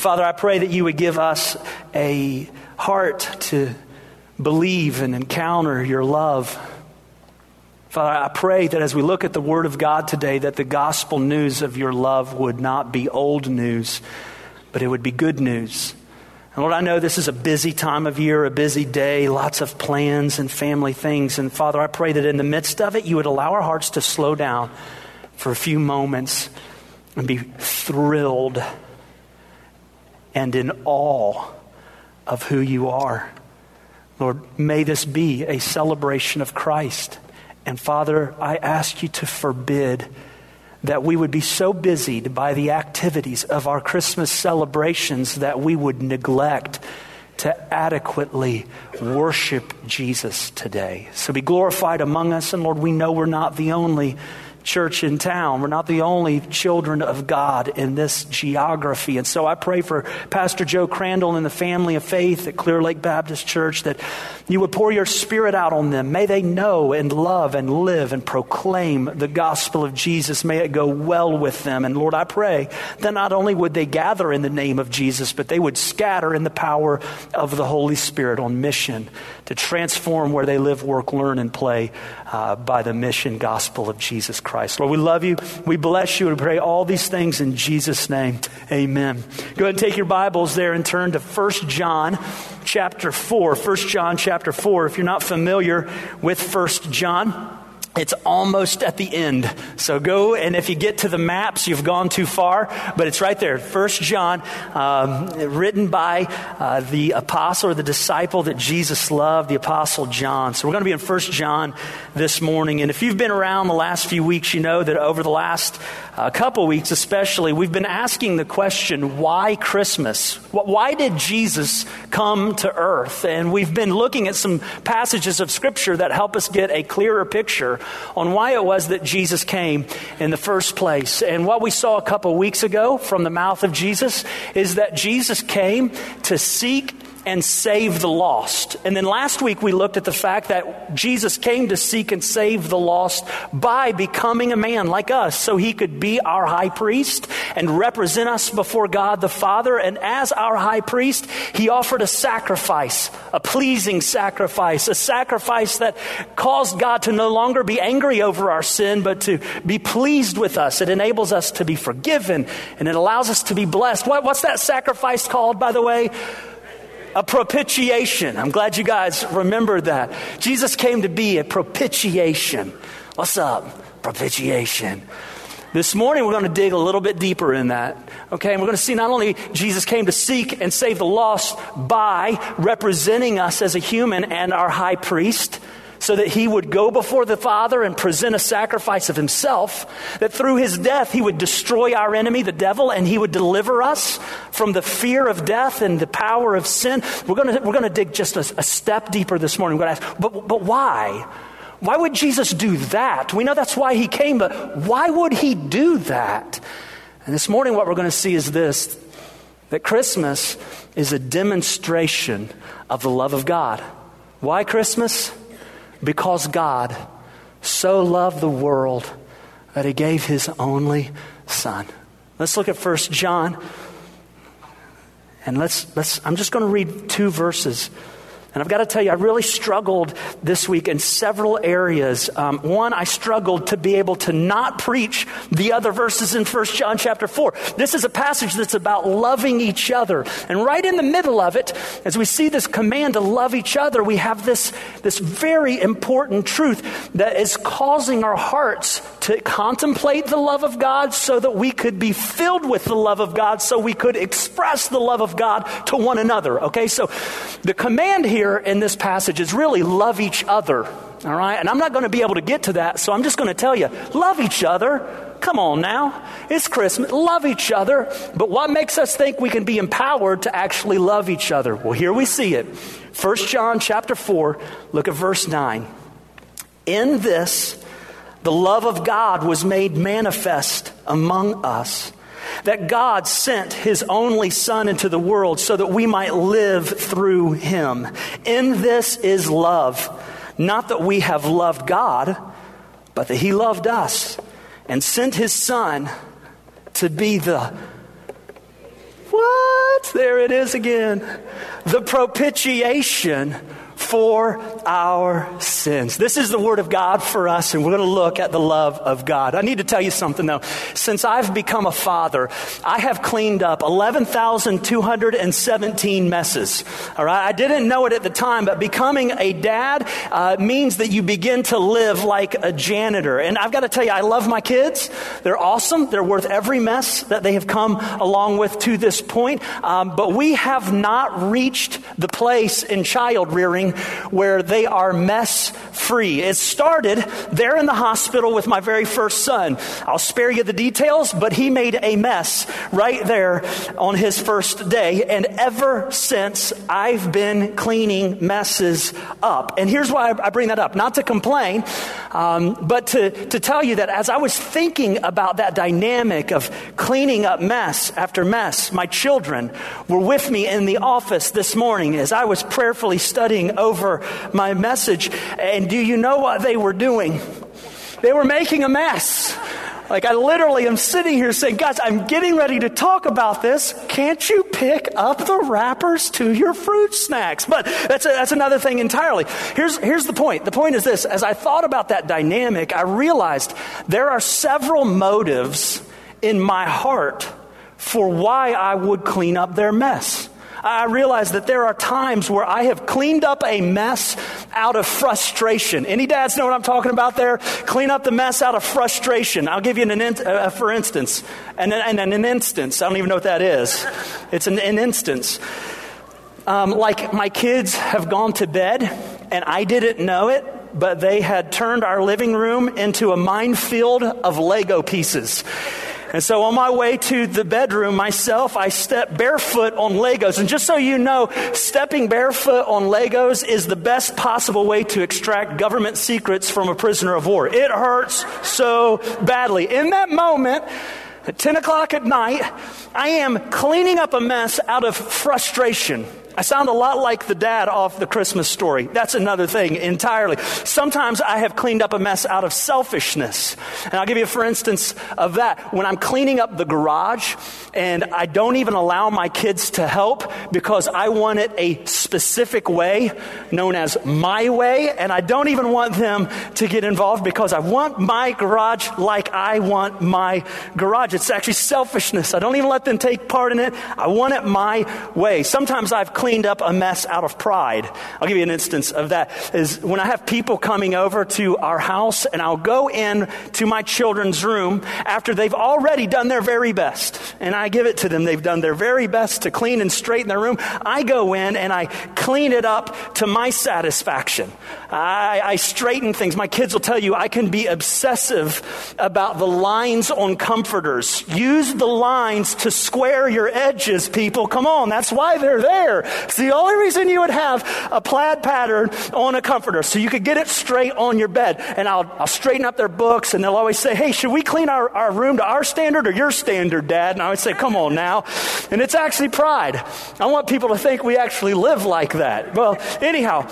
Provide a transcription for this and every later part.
Father, I pray that you would give us a heart to believe and encounter your love. Father, I pray that as we look at the Word of God today, that the gospel news of your love would not be old news, but it would be good news. And Lord, I know this is a busy time of year, a busy day, lots of plans and family things. And Father, I pray that in the midst of it, you would allow our hearts to slow down for a few moments and be thrilled and in awe of who you are. Lord, may this be a celebration of Christ. And Father, I ask you to forbid that we would be so busied by the activities of our Christmas celebrations that we would neglect to adequately worship Jesus today. So be glorified among us. And Lord, we know we're not the only church in town. We're not the only children of God in this geography. And so I pray for Pastor Joe Crandall and the family of faith at Clear Lake Baptist Church that you would pour your spirit out on them. May they know and love and live and proclaim the gospel of Jesus. May it go well with them. And Lord, I pray that not only would they gather in the name of Jesus, but they would scatter in the power of the Holy Spirit on mission to transform where they live, work, learn, and play uh, by the mission gospel of Jesus Christ. Lord, we love you. We bless you and pray all these things in Jesus' name. Amen. Go ahead and take your Bibles there and turn to 1 John chapter 4. 1 John chapter 4. If you're not familiar with 1 John, it's almost at the end. So go, and if you get to the maps, you've gone too far, but it's right there. First John, um, written by uh, the apostle or the disciple that Jesus loved, the apostle John. So we're going to be in First John this morning. And if you've been around the last few weeks, you know that over the last uh, couple weeks, especially, we've been asking the question, why Christmas? Why did Jesus come to earth? And we've been looking at some passages of Scripture that help us get a clearer picture on why it was that Jesus came in the first place. And what we saw a couple weeks ago from the mouth of Jesus is that Jesus came to seek and save the lost. And then last week we looked at the fact that Jesus came to seek and save the lost by becoming a man like us so he could be our high priest and represent us before God the Father. And as our high priest, he offered a sacrifice, a pleasing sacrifice, a sacrifice that caused God to no longer be angry over our sin, but to be pleased with us. It enables us to be forgiven and it allows us to be blessed. What, what's that sacrifice called, by the way? A propitiation. I'm glad you guys remembered that. Jesus came to be a propitiation. What's up? Propitiation. This morning, we're going to dig a little bit deeper in that. Okay, and we're going to see not only Jesus came to seek and save the lost by representing us as a human and our high priest, so that he would go before the Father and present a sacrifice of himself, that through his death he would destroy our enemy, the devil, and he would deliver us from the fear of death and the power of sin. We're going to, we're going to dig just a, a step deeper this morning. We're going to ask, but, but why? Why would Jesus do that? We know that's why he came, but why would he do that? And this morning, what we're going to see is this that Christmas is a demonstration of the love of God. Why Christmas? Because God so loved the world that he gave his only son. Let's look at First John. And let's, let's I'm just going to read two verses and I've got to tell you, I really struggled this week in several areas. Um, one, I struggled to be able to not preach the other verses in 1 John chapter 4. This is a passage that's about loving each other. And right in the middle of it, as we see this command to love each other, we have this, this very important truth that is causing our hearts to contemplate the love of God so that we could be filled with the love of God, so we could express the love of God to one another. Okay, so the command here here in this passage is really love each other. All right? And I'm not going to be able to get to that, so I'm just going to tell you love each other. Come on now. It's Christmas. Love each other. But what makes us think we can be empowered to actually love each other? Well, here we see it. 1 John chapter 4, look at verse 9. In this, the love of God was made manifest among us that God sent his only Son into the world so that we might live through him. In this is love. Not that we have loved God, but that he loved us and sent his Son to be the. What? There it is again. The propitiation for our sins. This is the Word of God for us, and we're going to look at the love of God. I need to tell you something, though. Since I've become a father, I have cleaned up 11,217 messes. All right? I didn't know it at the time, but becoming a dad uh, means that you begin to live like a janitor. And I've got to tell you, I love my kids. They're awesome. They're worth every mess that they have come along with to this point. Um, but we have not reached the place in child rearing where they are mess free. It started there in the hospital with my very first son. I'll spare you the details, but he made a mess right there on his first day. And ever since, I've been cleaning messes up. And here's why I bring that up not to complain, um, but to, to tell you that as I was thinking about that dynamic of cleaning up mess after mess, my children were with me in the office this morning as I was prayerfully studying over my message. And do you know what they were doing? They were making a mess. Like, I literally am sitting here saying, guys, I'm getting ready to talk about this. Can't you pick up the wrappers to your fruit snacks? But that's, a, that's another thing entirely. Here's, here's the point. The point is this as I thought about that dynamic, I realized there are several motives in my heart for why I would clean up their mess. I realize that there are times where I have cleaned up a mess out of frustration. Any dads know what I'm talking about there? Clean up the mess out of frustration. I'll give you an, in, uh, for instance, and, and, an instance. I don't even know what that is. It's an, an instance. Um, like my kids have gone to bed and I didn't know it, but they had turned our living room into a minefield of Lego pieces. And so on my way to the bedroom myself, I stepped barefoot on Legos. And just so you know, stepping barefoot on Legos is the best possible way to extract government secrets from a prisoner of war. It hurts so badly. In that moment, at 10 o'clock at night, I am cleaning up a mess out of frustration. I sound a lot like the dad off the Christmas story. That's another thing entirely. Sometimes I have cleaned up a mess out of selfishness. And I'll give you for instance of that. When I'm cleaning up the garage and I don't even allow my kids to help because I want it a specific way known as my way. And I don't even want them to get involved because I want my garage like I want my garage. It's actually selfishness. I don't even let them take part in it. I want it my way. Sometimes I've cleaned up a mess out of pride. I'll give you an instance of that. Is when I have people coming over to our house and I'll go in to my children's room after they've already done their very best. And I give it to them. They've done their very best to clean and straighten their room. I go in and I clean it up to my satisfaction. I, I straighten things. My kids will tell you I can be obsessive about the lines on comforters. Use the lines to square your edges, people. Come on, that's why they're there. It's the only reason you would have a plaid pattern on a comforter, so you could get it straight on your bed. And I'll, I'll straighten up their books, and they'll always say, Hey, should we clean our, our room to our standard or your standard, Dad? And I would say, Come on now. And it's actually pride. I want people to think we actually live like that. Well, anyhow,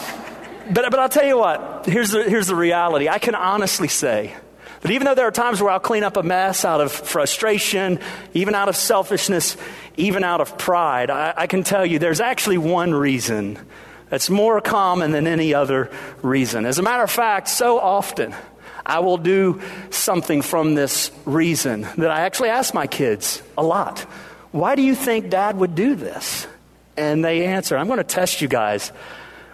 but, but I'll tell you what, here's the, here's the reality. I can honestly say, that even though there are times where I'll clean up a mess out of frustration, even out of selfishness, even out of pride, I, I can tell you there's actually one reason that's more common than any other reason. As a matter of fact, so often I will do something from this reason that I actually ask my kids a lot. Why do you think dad would do this? And they answer, I'm going to test you guys.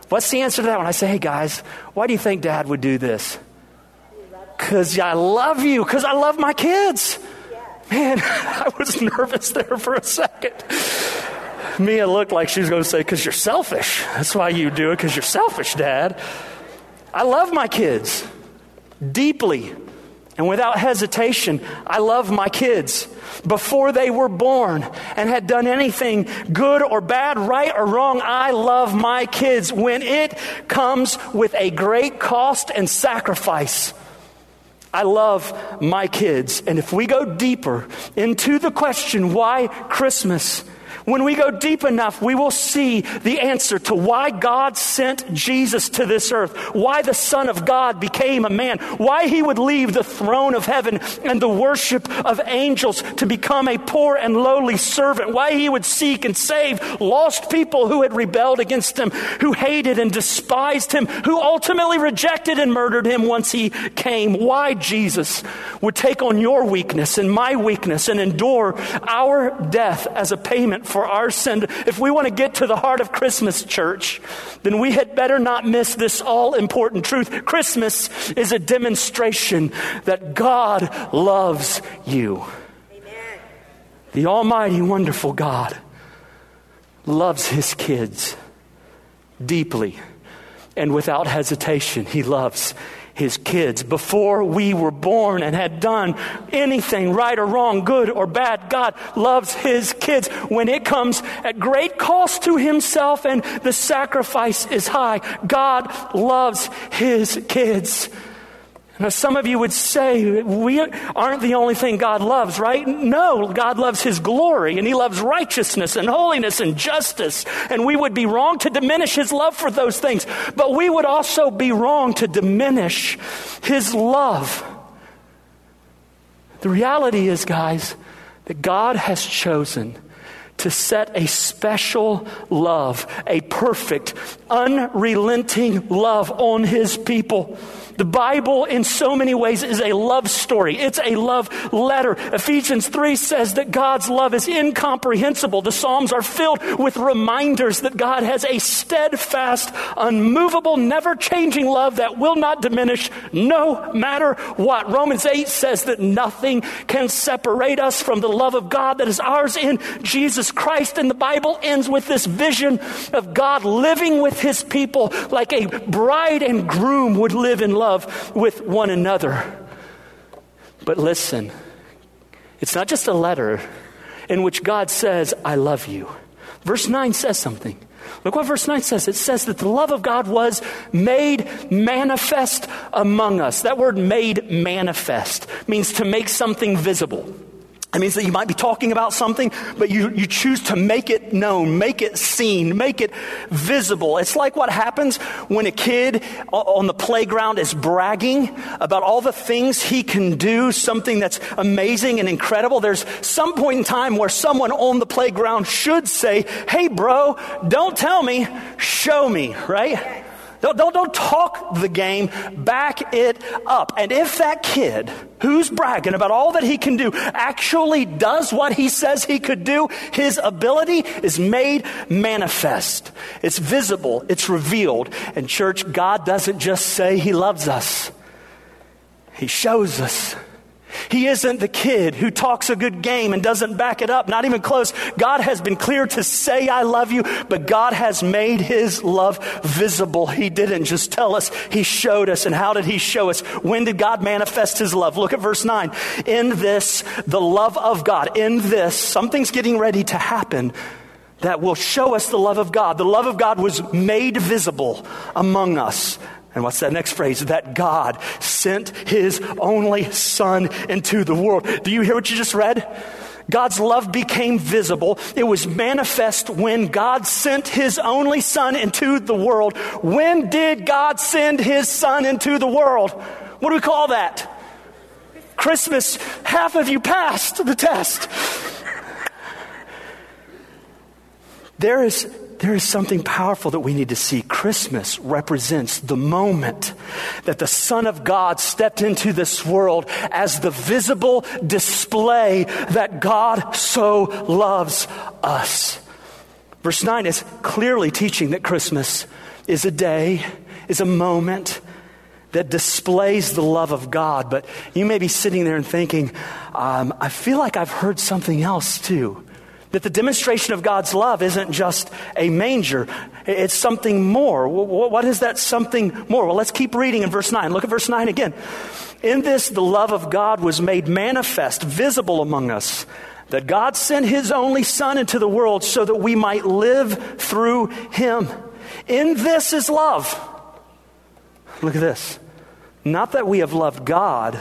What's the answer to that when I say, hey guys, why do you think dad would do this? Because I love you, because I love my kids. Man, I was nervous there for a second. Mia looked like she was going to say, because you're selfish. That's why you do it, because you're selfish, Dad. I love my kids deeply and without hesitation. I love my kids before they were born and had done anything good or bad, right or wrong. I love my kids when it comes with a great cost and sacrifice. I love my kids. And if we go deeper into the question, why Christmas? When we go deep enough, we will see the answer to why God sent Jesus to this earth, why the Son of God became a man, why he would leave the throne of heaven and the worship of angels to become a poor and lowly servant, why he would seek and save lost people who had rebelled against him, who hated and despised him, who ultimately rejected and murdered him once he came, why Jesus would take on your weakness and my weakness and endure our death as a payment for our sin. If we want to get to the heart of Christmas, church, then we had better not miss this all important truth. Christmas is a demonstration that God loves you. Amen. The Almighty, wonderful God loves His kids deeply and without hesitation. He loves his kids. Before we were born and had done anything right or wrong, good or bad, God loves his kids when it comes at great cost to himself and the sacrifice is high. God loves his kids. Now, some of you would say, we aren't the only thing God loves, right? No, God loves His glory and He loves righteousness and holiness and justice. And we would be wrong to diminish His love for those things. But we would also be wrong to diminish His love. The reality is, guys, that God has chosen to set a special love, a perfect, unrelenting love on His people. The Bible, in so many ways, is a love story. It's a love letter. Ephesians 3 says that God's love is incomprehensible. The Psalms are filled with reminders that God has a steadfast, unmovable, never changing love that will not diminish no matter what. Romans 8 says that nothing can separate us from the love of God that is ours in Jesus Christ. And the Bible ends with this vision of God living with his people like a bride and groom would live in love love with one another. But listen, it's not just a letter in which God says, I love you. Verse 9 says something. Look what verse 9 says. It says that the love of God was made manifest among us. That word made manifest means to make something visible. It means that you might be talking about something, but you, you choose to make it known, make it seen, make it visible. It's like what happens when a kid on the playground is bragging about all the things he can do, something that's amazing and incredible. There's some point in time where someone on the playground should say, Hey, bro, don't tell me, show me, right? Don't, don't, don't talk the game, back it up. And if that kid who's bragging about all that he can do actually does what he says he could do, his ability is made manifest. It's visible, it's revealed. And, church, God doesn't just say he loves us, he shows us. He isn't the kid who talks a good game and doesn't back it up, not even close. God has been clear to say, I love you, but God has made his love visible. He didn't just tell us, he showed us. And how did he show us? When did God manifest his love? Look at verse 9. In this, the love of God, in this, something's getting ready to happen that will show us the love of God. The love of God was made visible among us. And what's that next phrase? That God sent his only son into the world. Do you hear what you just read? God's love became visible. It was manifest when God sent his only son into the world. When did God send his son into the world? What do we call that? Christmas. Half of you passed the test. There is there is something powerful that we need to see. Christmas represents the moment that the Son of God stepped into this world as the visible display that God so loves us. Verse 9 is clearly teaching that Christmas is a day, is a moment that displays the love of God. But you may be sitting there and thinking, um, I feel like I've heard something else too. That the demonstration of God's love isn't just a manger, it's something more. What is that something more? Well, let's keep reading in verse 9. Look at verse 9 again. In this, the love of God was made manifest, visible among us, that God sent his only Son into the world so that we might live through him. In this is love. Look at this. Not that we have loved God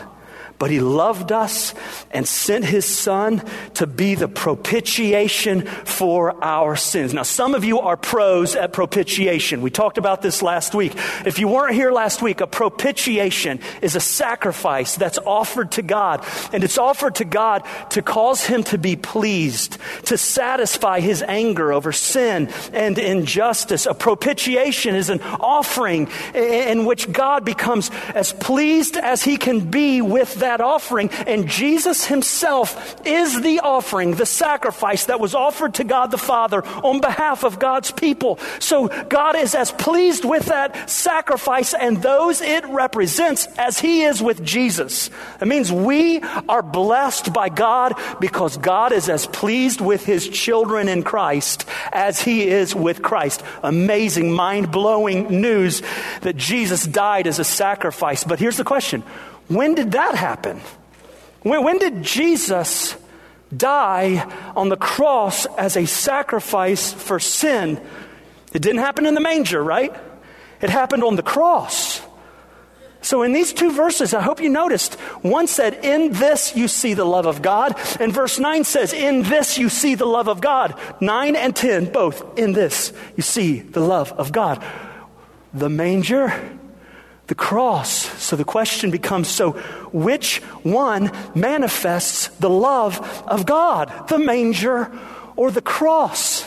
but he loved us and sent his son to be the propitiation for our sins. Now, some of you are pros at propitiation. We talked about this last week. If you weren't here last week, a propitiation is a sacrifice that's offered to God, and it's offered to God to cause him to be pleased, to satisfy his anger over sin and injustice. A propitiation is an offering in which God becomes as pleased as he can be with that offering. And Jesus himself is the offering, the sacrifice that was offered to God the Father on behalf of God's people. So God is as pleased with that sacrifice and those it represents as he is with Jesus. It means we are blessed by God because God is as pleased with his children in Christ as he is with Christ. Amazing, mind blowing news that Jesus died as a sacrifice. But here's the question when did that happen? When, when did Jesus die on the cross as a sacrifice for sin? It didn't happen in the manger, right? It happened on the cross. So, in these two verses, I hope you noticed, one said, In this you see the love of God, and verse 9 says, In this you see the love of God. 9 and 10, both, in this you see the love of God. The manger, the cross. So the question becomes so, which one manifests the love of God, the manger or the cross?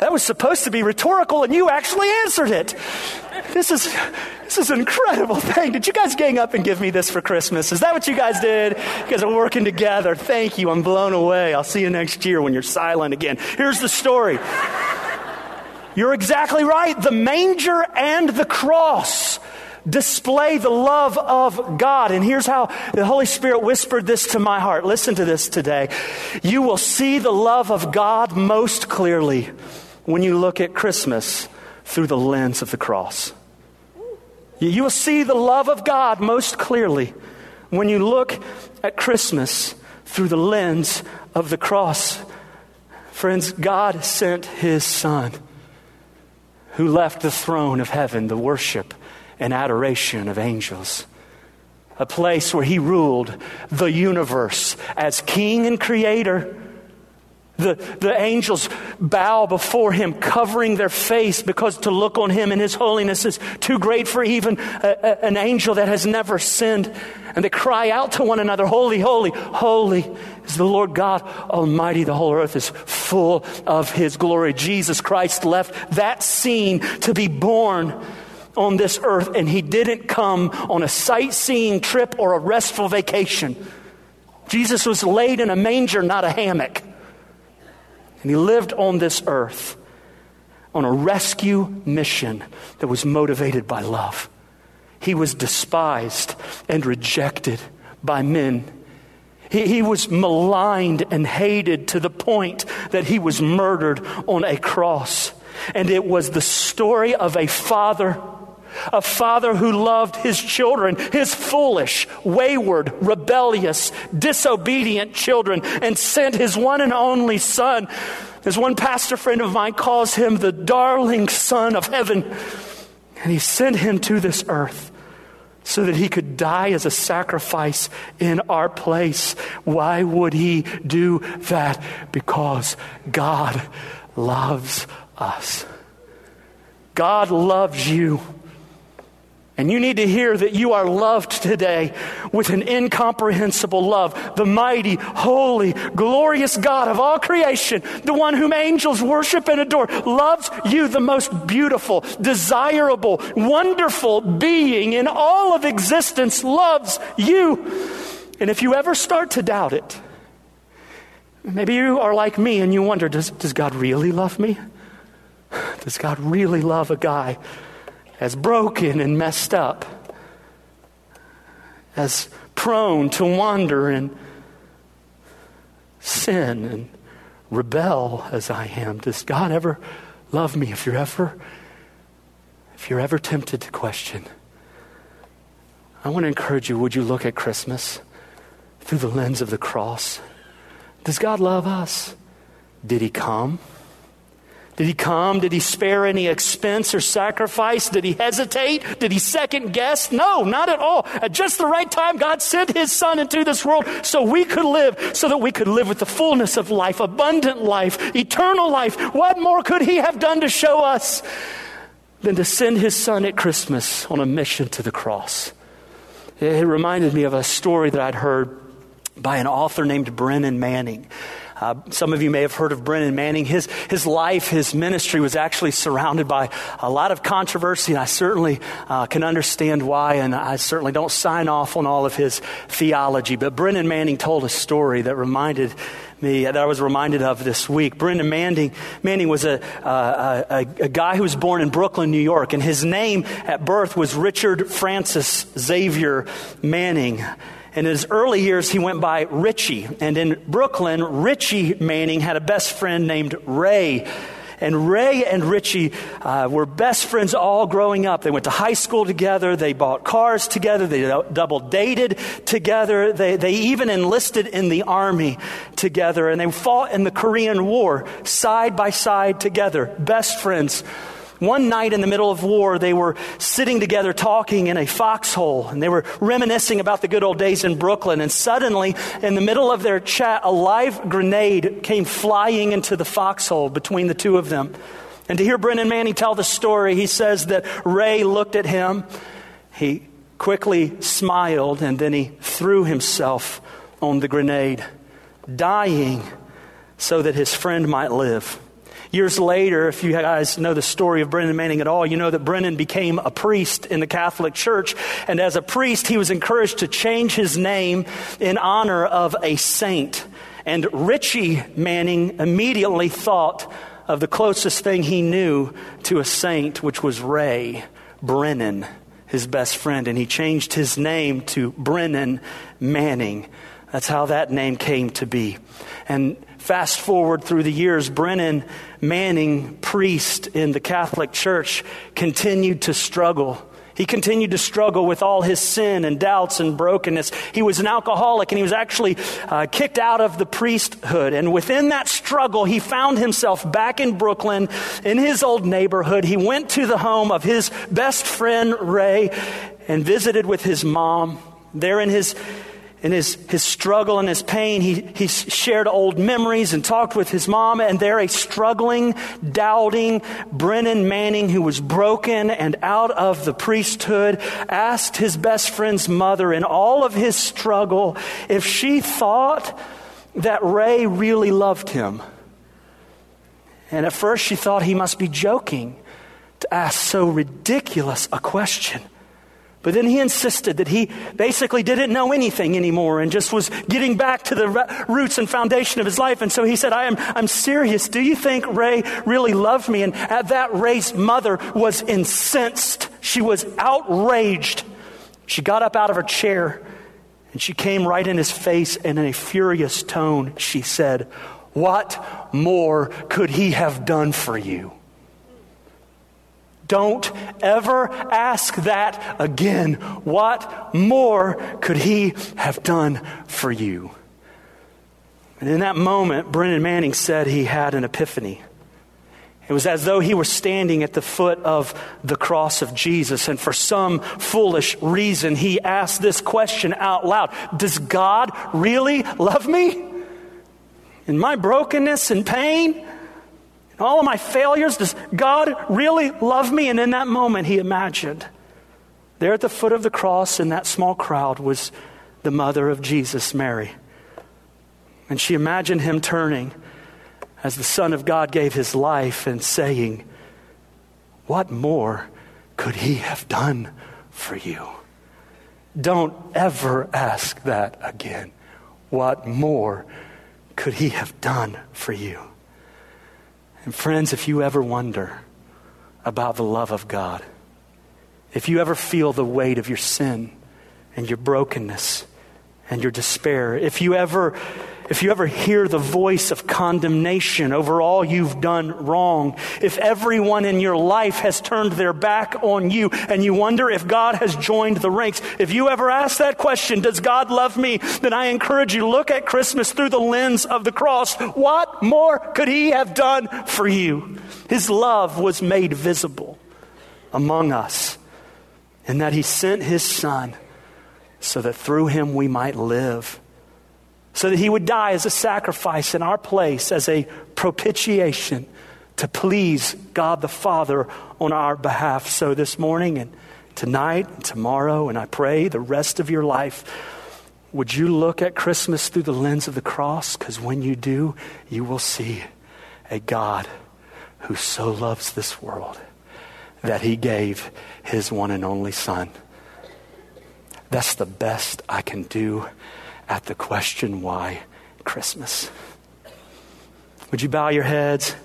that was supposed to be rhetorical, and you actually answered it. This is, this is an incredible thing. Did you guys gang up and give me this for Christmas? Is that what you guys did? You guys are working together. Thank you. I'm blown away. I'll see you next year when you're silent again. Here's the story. You're exactly right. The manger and the cross display the love of God. And here's how the Holy Spirit whispered this to my heart. Listen to this today. You will see the love of God most clearly when you look at Christmas through the lens of the cross. You will see the love of God most clearly when you look at Christmas through the lens of the cross. Friends, God sent His Son who left the throne of heaven, the worship and adoration of angels. A place where he ruled the universe as king and creator. The, the angels bow before him, covering their face because to look on him in his holiness is too great for even a, a, an angel that has never sinned. And they cry out to one another, Holy, holy, holy is the Lord God Almighty. The whole earth is full of his glory. Jesus Christ left that scene to be born on this earth, and he didn't come on a sightseeing trip or a restful vacation. Jesus was laid in a manger, not a hammock. And he lived on this earth on a rescue mission that was motivated by love. He was despised and rejected by men. He, he, was maligned and hated to the point that he was murdered on a cross. And it was the story of a father a father who loved his children, his foolish, wayward, rebellious, disobedient children, and sent his one and only son. As one pastor friend of mine calls him, the darling son of heaven. And he sent him to this earth so that he could die as a sacrifice in our place. Why would he do that? Because God loves us. God loves you. And you need to hear that you are loved today with an incomprehensible love. The mighty, holy, glorious God of all creation, the one whom angels worship and adore, loves you, the most beautiful, desirable, wonderful being in all of existence, loves you. And if you ever start to doubt it, maybe you are like me and you wonder does, does God really love me? Does God really love a guy? As broken and messed up, as prone to wander and sin and rebel as I am. Does God ever love me? If you're ever if you're ever tempted to question, I want to encourage you, would you look at Christmas through the lens of the cross? Does God love us? Did he come? Did he come? Did he spare any expense or sacrifice? Did he hesitate? Did he second guess? No, not at all. At just the right time, God sent his son into this world so we could live, so that we could live with the fullness of life, abundant life, eternal life. What more could he have done to show us than to send his son at Christmas on a mission to the cross? It reminded me of a story that I'd heard by an author named Brennan Manning. Uh, some of you may have heard of Brennan Manning. His, his life, his ministry was actually surrounded by a lot of controversy, and I certainly uh, can understand why, and I certainly don't sign off on all of his theology. But Brennan Manning told a story that reminded me, that I was reminded of this week. Brennan Manning, Manning was a, uh, a, a guy who was born in Brooklyn, New York, and his name at birth was Richard Francis Xavier Manning. In his early years, he went by Richie. And in Brooklyn, Richie Manning had a best friend named Ray. And Ray and Richie uh, were best friends all growing up. They went to high school together. They bought cars together. They double dated together. They, they even enlisted in the army together. And they fought in the Korean War side by side together. Best friends one night in the middle of war, they were sitting together talking in a foxhole, and they were reminiscing about the good old days in Brooklyn. And suddenly, in the middle of their chat, a live grenade came flying into the foxhole between the two of them. And to hear Brennan Manning tell the story, he says that Ray looked at him, he quickly smiled, and then he threw himself on the grenade, dying so that his friend might live. Years later, if you guys know the story of Brennan Manning at all, you know that Brennan became a priest in the Catholic Church. And as a priest, he was encouraged to change his name in honor of a saint. And Richie Manning immediately thought of the closest thing he knew to a saint, which was Ray Brennan, his best friend. And he changed his name to Brennan Manning. That's how that name came to be. And Fast forward through the years, Brennan Manning, priest in the Catholic Church, continued to struggle. He continued to struggle with all his sin and doubts and brokenness. He was an alcoholic and he was actually uh, kicked out of the priesthood. And within that struggle, he found himself back in Brooklyn in his old neighborhood. He went to the home of his best friend, Ray, and visited with his mom. There in his in his, his struggle and his pain, he, he shared old memories and talked with his mom. And there, a struggling, doubting Brennan Manning, who was broken and out of the priesthood, asked his best friend's mother in all of his struggle if she thought that Ray really loved him. And at first, she thought he must be joking to ask so ridiculous a question. But then he insisted that he basically didn't know anything anymore and just was getting back to the roots and foundation of his life. And so he said, I am, I'm serious. Do you think Ray really loved me? And at that, Ray's mother was incensed. She was outraged. She got up out of her chair and she came right in his face and in a furious tone, she said, What more could he have done for you? Don't ever ask that again. What more could he have done for you? And in that moment, Brennan Manning said he had an epiphany. It was as though he were standing at the foot of the cross of Jesus, and for some foolish reason, he asked this question out loud Does God really love me? In my brokenness and pain? All of my failures, does God really love me? And in that moment, he imagined there at the foot of the cross in that small crowd was the mother of Jesus, Mary. And she imagined him turning as the Son of God gave his life and saying, What more could he have done for you? Don't ever ask that again. What more could he have done for you? And friends, if you ever wonder about the love of God, if you ever feel the weight of your sin and your brokenness and your despair. If you ever if you ever hear the voice of condemnation over all you've done wrong, if everyone in your life has turned their back on you and you wonder if God has joined the ranks, if you ever ask that question, does God love me? Then I encourage you look at Christmas through the lens of the cross. What more could He have done for you? His love was made visible among us in that He sent His Son so that through Him we might live so that he would die as a sacrifice in our place, as a propitiation to please God the Father on our behalf. So this morning and tonight and tomorrow, and I pray the rest of your life, would you look at Christmas through the lens of the cross? Because when you do, you will see a God who so loves this world that he gave his one and only Son. That's the best I can do at the question, why Christmas? Would you bow your heads?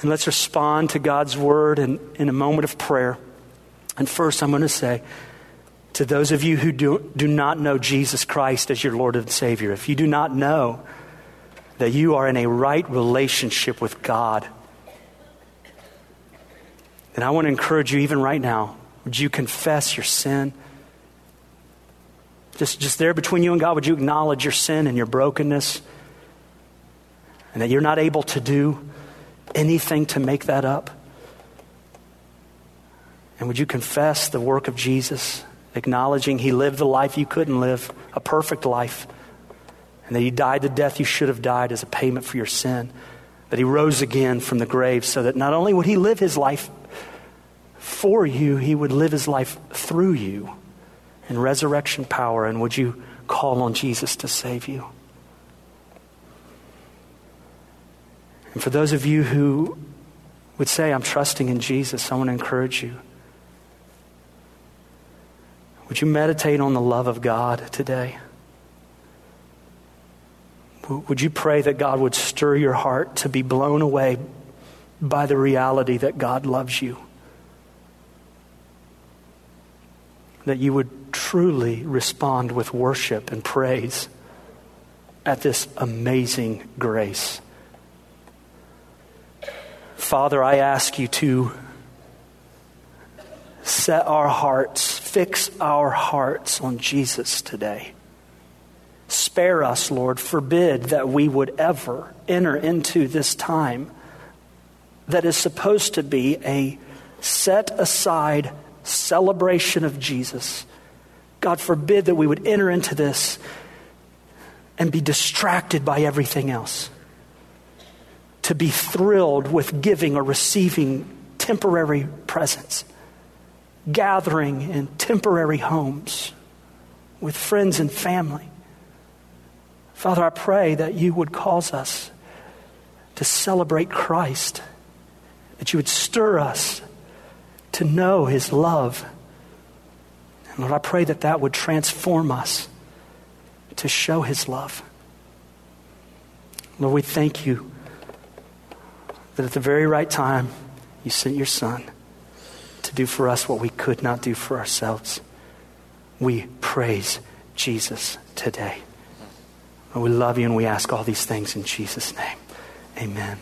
And let's respond to God's word in, in a moment of prayer. And first, I'm going to say to those of you who do, do not know Jesus Christ as your Lord and Savior, if you do not know that you are in a right relationship with God, then I want to encourage you, even right now, would you confess your sin? Just, just there between you and God, would you acknowledge your sin and your brokenness? And that you're not able to do anything to make that up? And would you confess the work of Jesus, acknowledging he lived the life you couldn't live, a perfect life, and that he died the death you should have died as a payment for your sin, that he rose again from the grave so that not only would he live his life for you, he would live his life through you and resurrection power, and would you call on Jesus to save you? And for those of you who would say, I'm trusting in Jesus, I want to encourage you. Would you meditate on the love of God today? Would you pray that God would stir your heart to be blown away by the reality that God loves you? That you would truly respond with worship and praise at this amazing grace. Father, I ask you to set our hearts, fix our hearts on Jesus today. Spare us, Lord. Forbid that we would ever enter into this time that is supposed to be a set aside celebration of Jesus God forbid that we would enter into this and be distracted by everything else. To be thrilled with giving or receiving temporary presents, gathering in temporary homes with friends and family. Father, I pray that you would cause us to celebrate Christ, that you would stir us to know his love And Lord, I pray that that would transform us to show his love. Lord, we thank you that at the very right time, you sent your son to do for us what we could not do for ourselves. We praise Jesus today. Lord, we love you and we ask all these things in Jesus' name. Amen.